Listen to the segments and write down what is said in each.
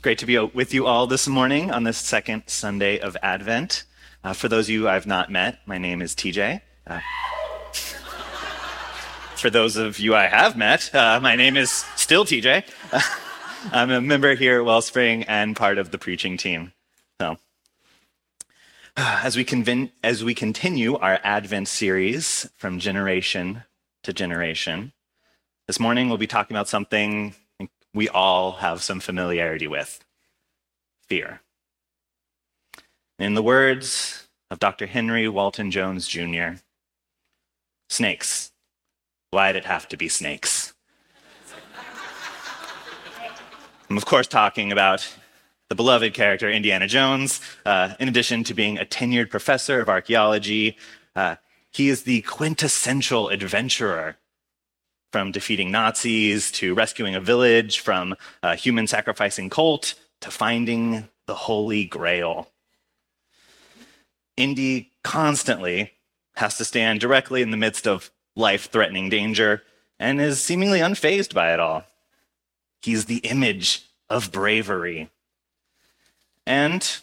It's great to be with you all this morning on this second Sunday of Advent. Uh, for those of you I've not met, my name is TJ. Uh, for those of you I have met, uh, my name is still TJ. I'm a member here at Wellspring and part of the preaching team. So, as we, convin- as we continue our Advent series from generation to generation, this morning we'll be talking about something we all have some familiarity with fear. In the words of Dr. Henry Walton Jones Jr., snakes. Why'd it have to be snakes? I'm, of course, talking about the beloved character Indiana Jones. Uh, in addition to being a tenured professor of archaeology, uh, he is the quintessential adventurer from defeating Nazis to rescuing a village, from a human sacrificing cult to finding the Holy Grail. Indy constantly has to stand directly in the midst of life threatening danger and is seemingly unfazed by it all. He's the image of bravery. And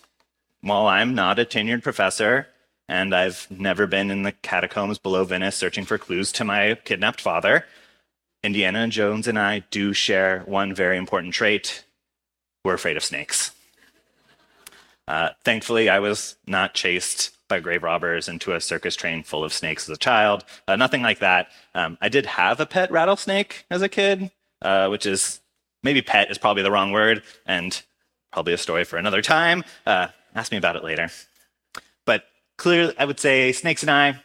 while I'm not a tenured professor, and I've never been in the catacombs below Venice searching for clues to my kidnapped father, Indiana Jones and I do share one very important trait we're afraid of snakes. Uh, thankfully, I was not chased by grave robbers into a circus train full of snakes as a child. Uh, nothing like that. Um, I did have a pet rattlesnake as a kid, uh, which is maybe pet is probably the wrong word, and probably a story for another time. Uh, ask me about it later. But clearly, I would say snakes and I,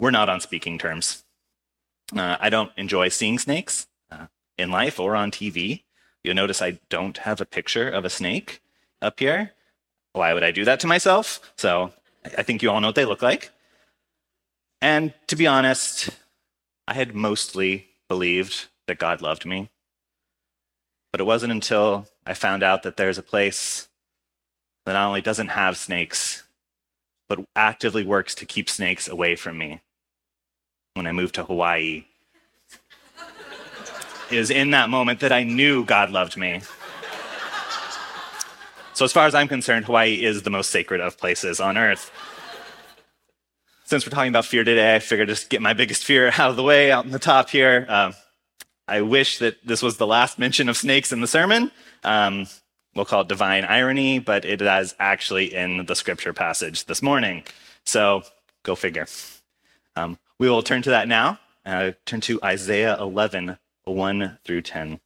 we're not on speaking terms. Uh, I don't enjoy seeing snakes uh, in life or on TV. You'll notice I don't have a picture of a snake up here. Why would I do that to myself? So I think you all know what they look like. And to be honest, I had mostly believed that God loved me. But it wasn't until I found out that there's a place that not only doesn't have snakes, but actively works to keep snakes away from me when I moved to Hawaii. it was in that moment that I knew God loved me. So, as far as I'm concerned, Hawaii is the most sacred of places on earth. Since we're talking about fear today, I figured just get my biggest fear out of the way out in the top here. Um, I wish that this was the last mention of snakes in the sermon. Um, we'll call it divine irony, but it is actually in the scripture passage this morning. So go figure. Um, we will turn to that now. Uh, turn to Isaiah 11, 1 through 10.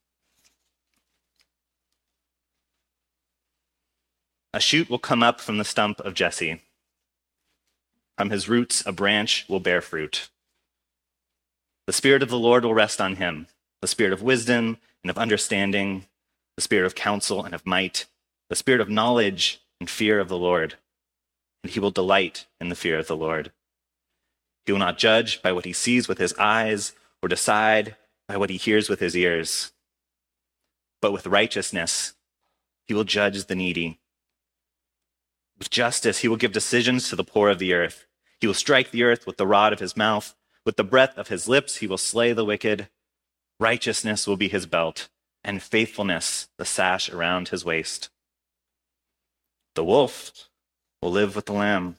A shoot will come up from the stump of Jesse. From his roots, a branch will bear fruit. The Spirit of the Lord will rest on him the Spirit of wisdom and of understanding, the Spirit of counsel and of might, the Spirit of knowledge and fear of the Lord. And he will delight in the fear of the Lord. He will not judge by what he sees with his eyes or decide by what he hears with his ears. But with righteousness, he will judge the needy with justice, he will give decisions to the poor of the earth. He will strike the earth with the rod of his mouth. With the breath of his lips, he will slay the wicked. Righteousness will be his belt, and faithfulness the sash around his waist. The wolf will live with the lamb.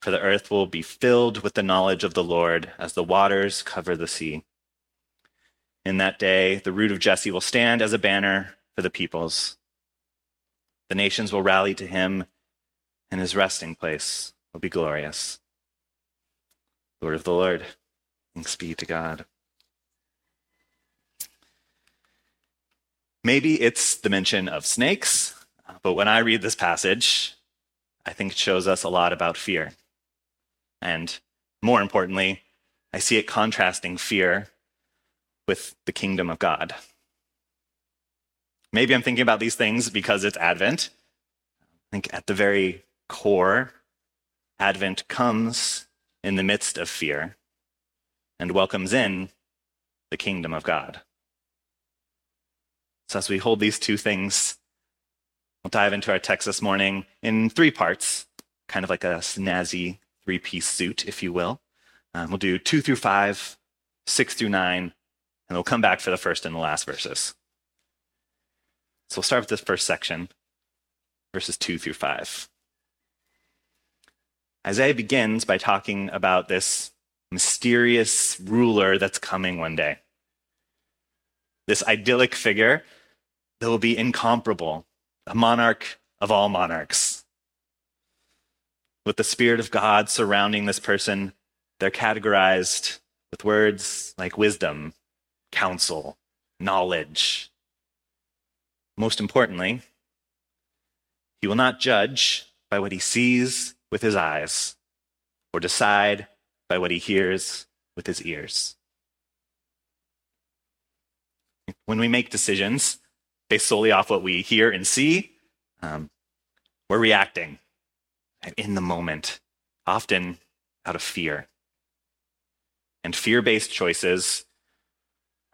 for the earth will be filled with the knowledge of the Lord as the waters cover the sea. In that day, the root of Jesse will stand as a banner for the peoples. The nations will rally to him, and his resting place will be glorious. Lord of the Lord, thanks be to God. Maybe it's the mention of snakes, but when I read this passage, I think it shows us a lot about fear. And more importantly, I see it contrasting fear with the kingdom of God. Maybe I'm thinking about these things because it's Advent I think at the very core, Advent comes in the midst of fear and welcomes in the kingdom of God. So, as we hold these two things, we'll dive into our text this morning in three parts, kind of like a snazzy three piece suit, if you will. Um, we'll do two through five, six through nine, and we'll come back for the first and the last verses. So, we'll start with this first section, verses two through five. Isaiah begins by talking about this mysterious ruler that's coming one day. This idyllic figure that will be incomparable, a monarch of all monarchs. With the Spirit of God surrounding this person, they're categorized with words like wisdom, counsel, knowledge. Most importantly, he will not judge by what he sees with his eyes or decide by what he hears with his ears. When we make decisions based solely off what we hear and see, um, we're reacting in the moment, often out of fear. And fear based choices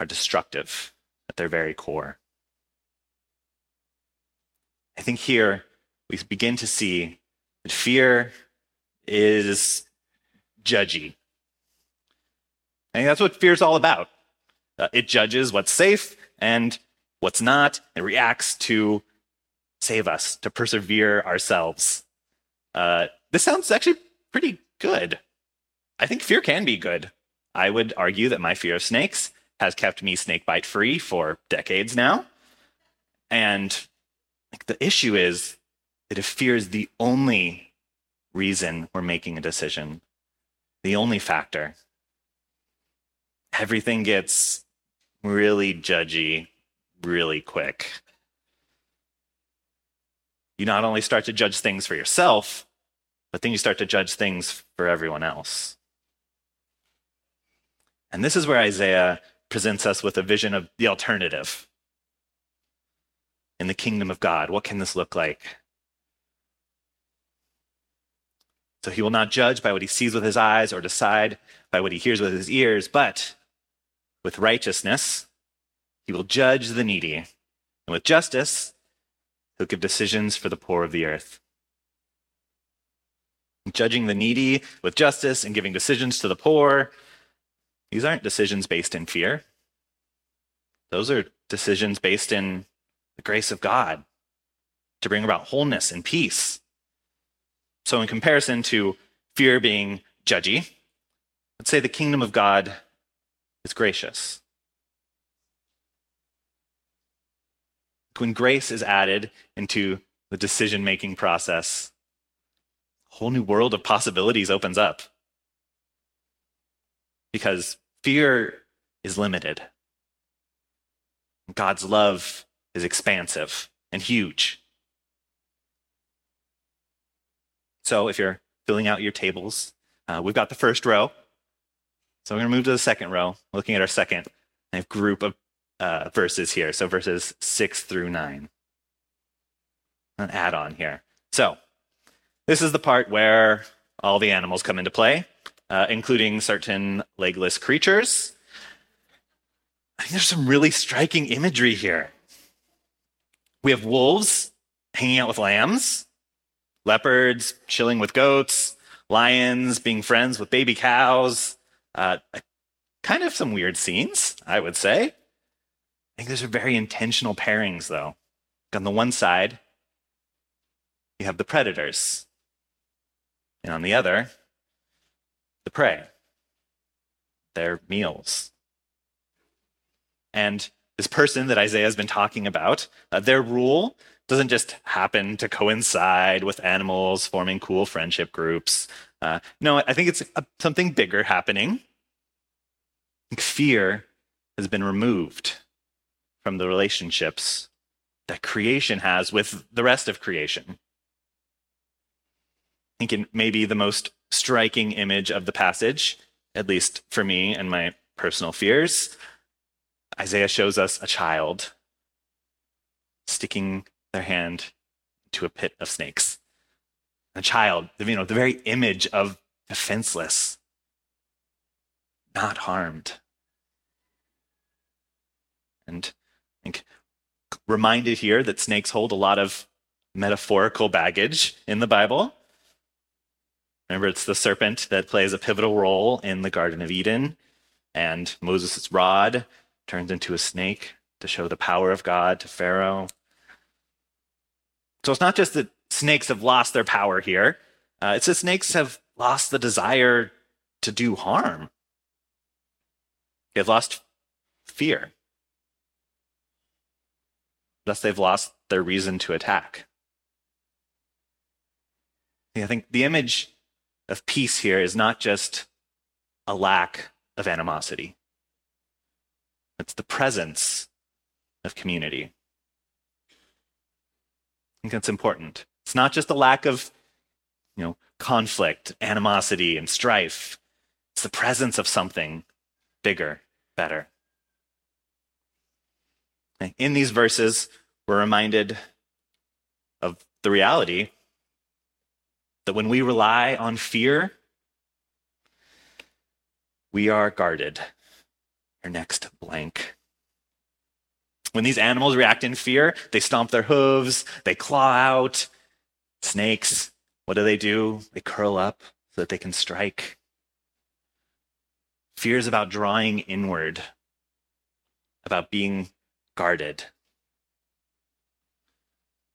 are destructive at their very core. I think here we begin to see that fear is judgy. I think that's what fear is all about. Uh, it judges what's safe and what's not. It reacts to save us, to persevere ourselves. Uh, this sounds actually pretty good. I think fear can be good. I would argue that my fear of snakes has kept me snakebite free for decades now. And like, the issue is that if fear is the only reason we're making a decision, the only factor, everything gets really judgy really quick. You not only start to judge things for yourself, but then you start to judge things for everyone else. And this is where Isaiah presents us with a vision of the alternative in the kingdom of God. What can this look like? So he will not judge by what he sees with his eyes or decide by what he hears with his ears, but with righteousness, he will judge the needy. And with justice, he'll give decisions for the poor of the earth. Judging the needy with justice and giving decisions to the poor, these aren't decisions based in fear. Those are decisions based in the grace of God to bring about wholeness and peace. So, in comparison to fear being judgy, let's say the kingdom of God is gracious. When grace is added into the decision making process, whole new world of possibilities opens up. Because fear is limited, God's love is expansive and huge. So if you're filling out your tables, uh, we've got the first row. So we're going to move to the second row, looking at our second group of uh, verses here. So verses six through nine. An add on here. So this is the part where all the animals come into play, uh, including certain legless creatures. I think there's some really striking imagery here. We have wolves hanging out with lambs leopards chilling with goats, lions being friends with baby cows. Uh, kind of some weird scenes, I would say. I think those are very intentional pairings, though. On the one side, you have the predators, and on the other, the prey, their meals. And this person that Isaiah has been talking about, uh, their rule doesn't just happen to coincide with animals forming cool friendship groups. Uh, no, I think it's a, something bigger happening. Fear has been removed from the relationships that creation has with the rest of creation. I think it may be the most striking image of the passage, at least for me and my personal fears. Isaiah shows us a child sticking their hand to a pit of snakes. A child, you know, the very image of defenseless, not harmed. And I think reminded here that snakes hold a lot of metaphorical baggage in the Bible. Remember, it's the serpent that plays a pivotal role in the Garden of Eden, and Moses' rod turns into a snake to show the power of God to Pharaoh. So it's not just that snakes have lost their power here, uh, it's that snakes have lost the desire to do harm. They've lost fear. Thus, they've lost their reason to attack. I think the image of peace here is not just a lack of animosity, it's the presence of community. I think that's important. It's not just a lack of you know, conflict, animosity, and strife. It's the presence of something bigger, better. In these verses, we're reminded of the reality that when we rely on fear, we are guarded. Your next blank. When these animals react in fear, they stomp their hooves, they claw out. Snakes, what do they do? They curl up so that they can strike. Fear is about drawing inward, about being guarded.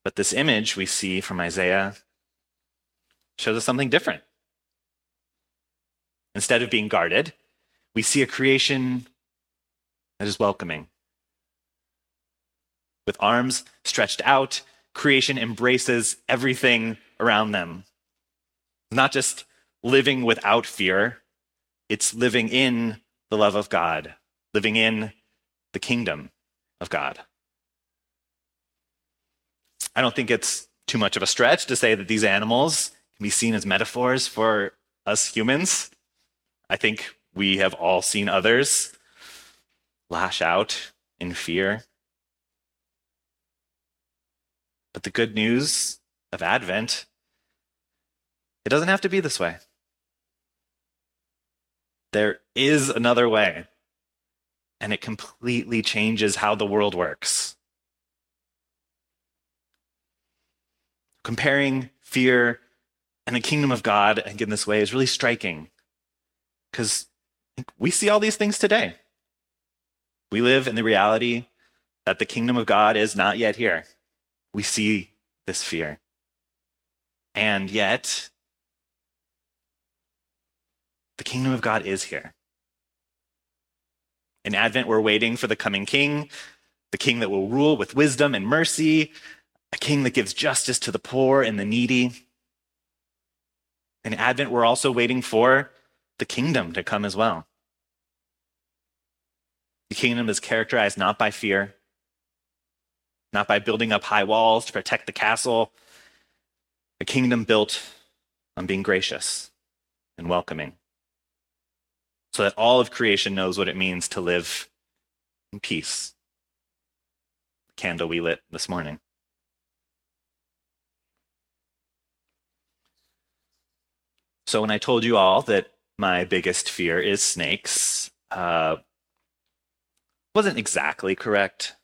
But this image we see from Isaiah shows us something different. Instead of being guarded, we see a creation that is welcoming. With arms stretched out, creation embraces everything around them. Not just living without fear, it's living in the love of God, living in the kingdom of God. I don't think it's too much of a stretch to say that these animals be seen as metaphors for us humans. I think we have all seen others lash out in fear. But the good news of Advent, it doesn't have to be this way. There is another way, and it completely changes how the world works. Comparing fear and the kingdom of God in this way is really striking because we see all these things today. We live in the reality that the kingdom of God is not yet here. We see this fear. And yet, the kingdom of God is here. In Advent, we're waiting for the coming king, the king that will rule with wisdom and mercy, a king that gives justice to the poor and the needy. In Advent, we're also waiting for the kingdom to come as well. The kingdom is characterized not by fear, not by building up high walls to protect the castle. A kingdom built on being gracious and welcoming, so that all of creation knows what it means to live in peace. The candle we lit this morning. So, when I told you all that my biggest fear is snakes, uh, wasn't exactly correct.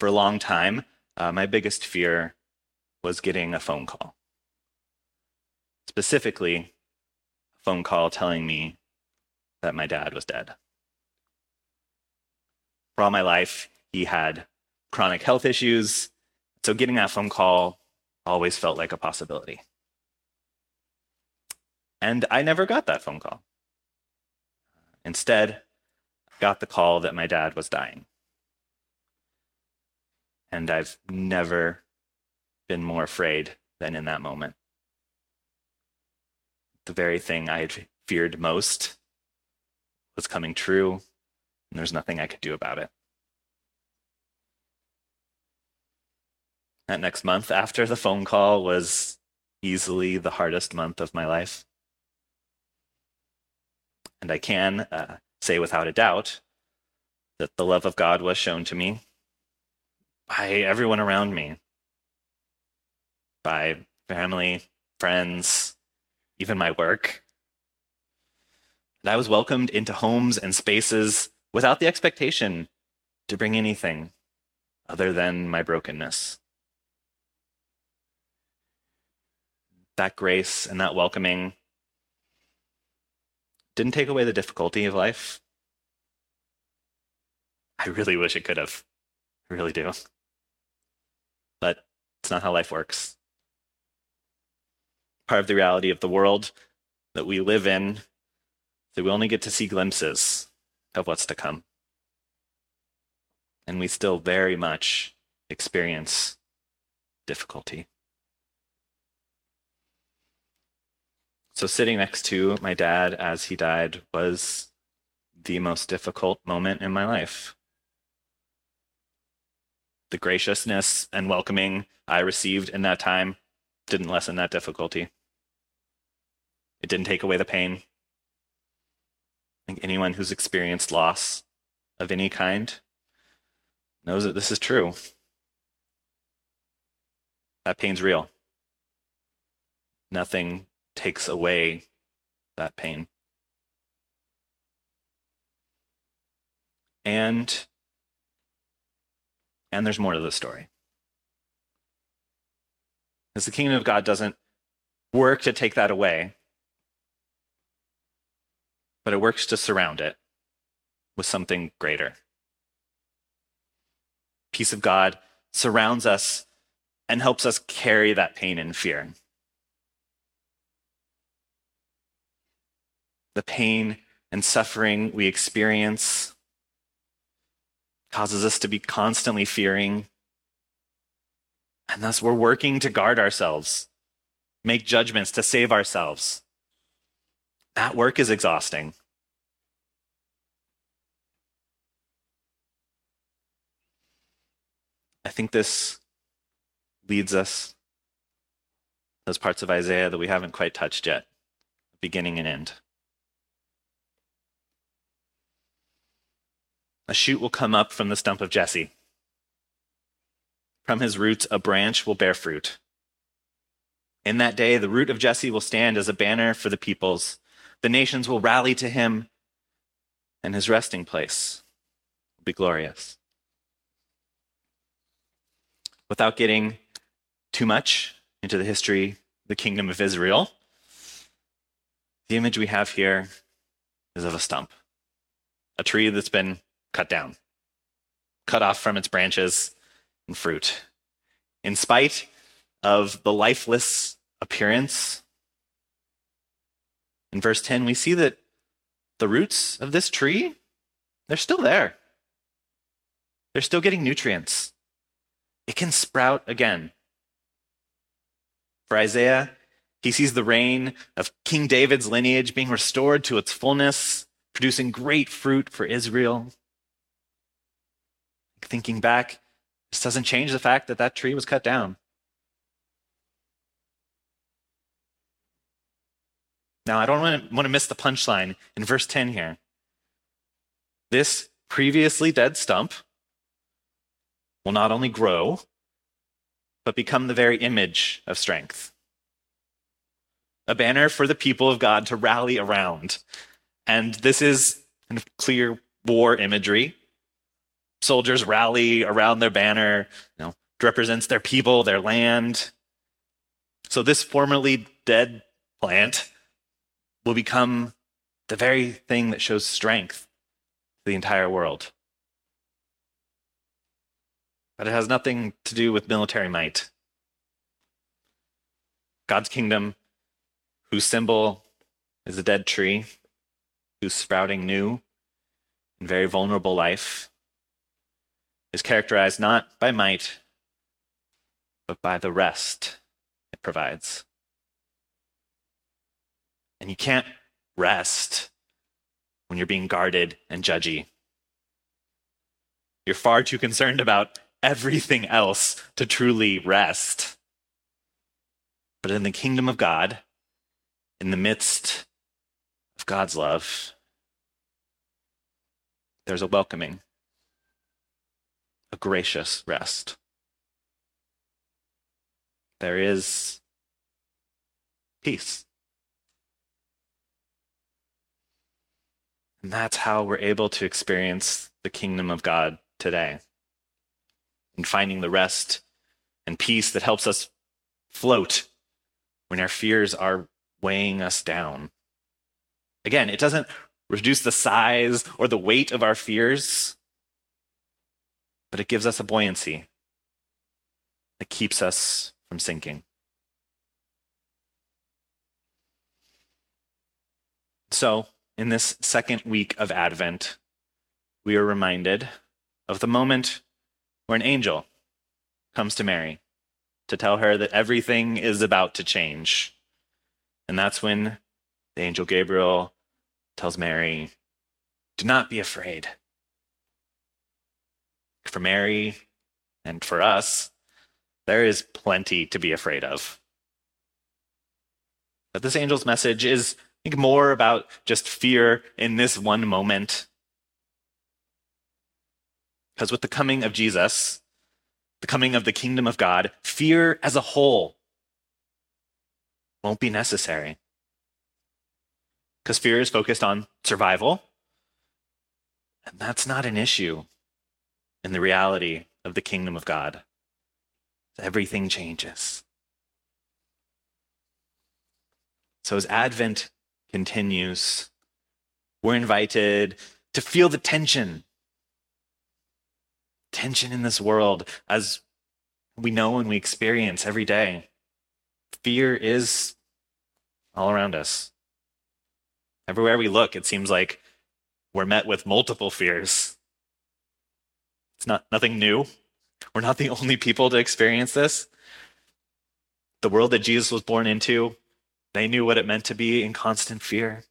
For a long time, uh, my biggest fear was getting a phone call. Specifically, a phone call telling me that my dad was dead. For all my life, he had chronic health issues, so getting that phone call always felt like a possibility. And I never got that phone call. Instead, I got the call that my dad was dying. And I've never been more afraid than in that moment. The very thing I had feared most was coming true, and there's nothing I could do about it. That next month after the phone call was easily the hardest month of my life. And I can uh, say without a doubt that the love of God was shown to me by everyone around me, by family, friends, even my work. And I was welcomed into homes and spaces without the expectation to bring anything other than my brokenness. That grace and that welcoming didn't take away the difficulty of life. I really wish it could have. I really do. But it's not how life works. Part of the reality of the world that we live in that we only get to see glimpses of what's to come. And we still very much experience difficulty. So, sitting next to my dad as he died was the most difficult moment in my life. The graciousness and welcoming I received in that time didn't lessen that difficulty. It didn't take away the pain. I think anyone who's experienced loss of any kind knows that this is true. That pain's real. Nothing takes away that pain. And and there's more to the story. Because the kingdom of God doesn't work to take that away, but it works to surround it with something greater. Peace of God surrounds us and helps us carry that pain and fear. The pain and suffering we experience causes us to be constantly fearing. And thus, we're working to guard ourselves, make judgments to save ourselves. That work is exhausting. I think this leads us those parts of Isaiah that we haven't quite touched yet, beginning and end. A shoot will come up from the stump of Jesse. From his roots, a branch will bear fruit. In that day, the root of Jesse will stand as a banner for the peoples. The nations will rally to him, and his resting place will be glorious without getting too much into the history of the kingdom of Israel, the image we have here is of a stump, a tree that's been cut down, cut off from its branches and fruit. In spite of the lifeless appearance, in verse 10, we see that the roots of this tree, they're still there. They're still getting nutrients it can sprout again. For Isaiah, he sees the reign of King David's lineage being restored to its fullness, producing great fruit for Israel. Thinking back, this doesn't change the fact that that tree was cut down. Now, I don't want to, miss the punchline in verse 10 here. This previously dead stump will not only grow, but become the very image of strength. A banner for the people of God to rally around. And this is kind of clear war imagery. Soldiers rally around their banner, you know, represents their people, their land. So this formerly dead plant will become the very thing that shows strength to the entire world. But it has nothing to do with military might. God's kingdom, whose symbol is a dead tree, whose sprouting new and very vulnerable life, is characterized not by might, but by the rest it provides. And you can't rest when you're being guarded and judgy. You're far too concerned about everything else to truly rest. But in the kingdom of God, in the midst of God's love, there's a welcoming, a gracious rest there is peace. And that's how we're able to experience the kingdom of God today. And finding the rest and peace that helps us float when our fears are weighing us down. Again, it doesn't reduce the size or the weight of our fears, but it gives us a buoyancy that keeps us from sinking. So, in this second week of Advent, we are reminded of the moment where an angel comes to Mary to tell her that everything is about to change. And that's when the angel Gabriel tells Mary, Do not be afraid. For Mary and for us, there is plenty to be afraid of. But this angel's message is I think more about just fear in this one moment. Because with the coming of Jesus, the coming of the kingdom of God, fear as a whole won't be necessary. Because fear is focused on survival. And that's not an issue in the reality of the kingdom of God. Everything changes. So as Advent continues, we're invited to feel the tension. Tension in this world, as we know and we experience every day. Fear is all around us. Everywhere we look, it seems like we're met with multiple fears. It's not nothing new. We're not the only people to experience this. The world that Jesus was born into they knew what it meant to be in constant fear.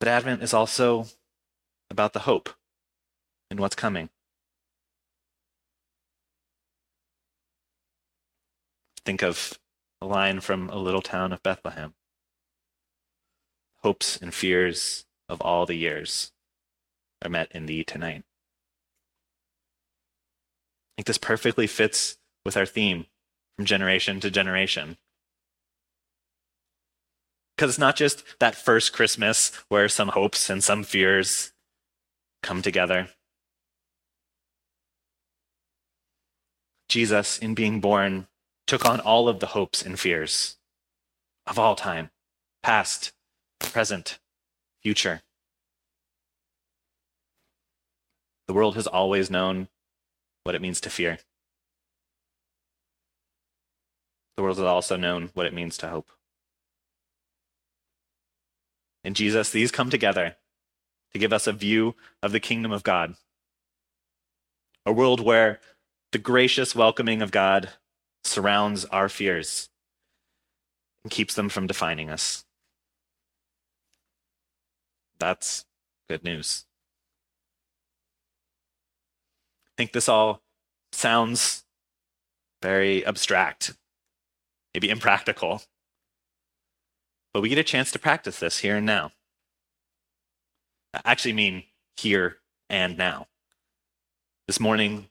But Advent is also about the hope and what's coming. Think of a line from a little town of Bethlehem. Hopes and fears of all the years are met in thee tonight. I think this perfectly fits with our theme from generation to generation. Because it's not just that first Christmas where some hopes and some fears come together. Jesus, in being born, took on all of the hopes and fears of all time past, present, future. The world has always known what it means to fear. The world has also known what it means to hope. In Jesus, these come together to give us a view of the kingdom of God, a world where the gracious welcoming of God surrounds our fears and keeps them from defining us. That's good news. I think this all sounds very abstract maybe impractical. But we get a chance to practice this here and now. I actually mean here and now. This morning,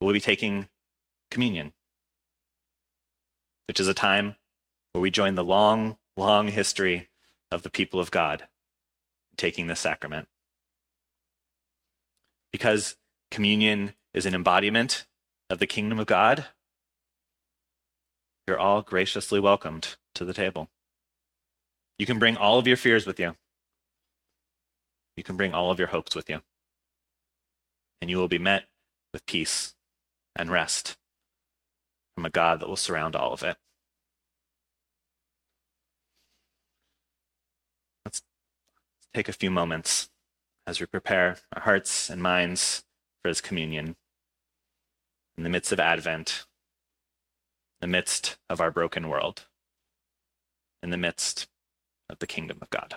we'll be taking communion, which is a time where we join the long, long history of the people of God taking this sacrament. Because communion is an embodiment of the kingdom of God, you're all graciously welcomed to the table. You can bring all of your fears with you. You can bring all of your hopes with you. And you will be met with peace and rest from a God that will surround all of it. Let's take a few moments as we prepare our hearts and minds for this communion in the midst of Advent in the midst of our broken world, in the midst of the kingdom of God.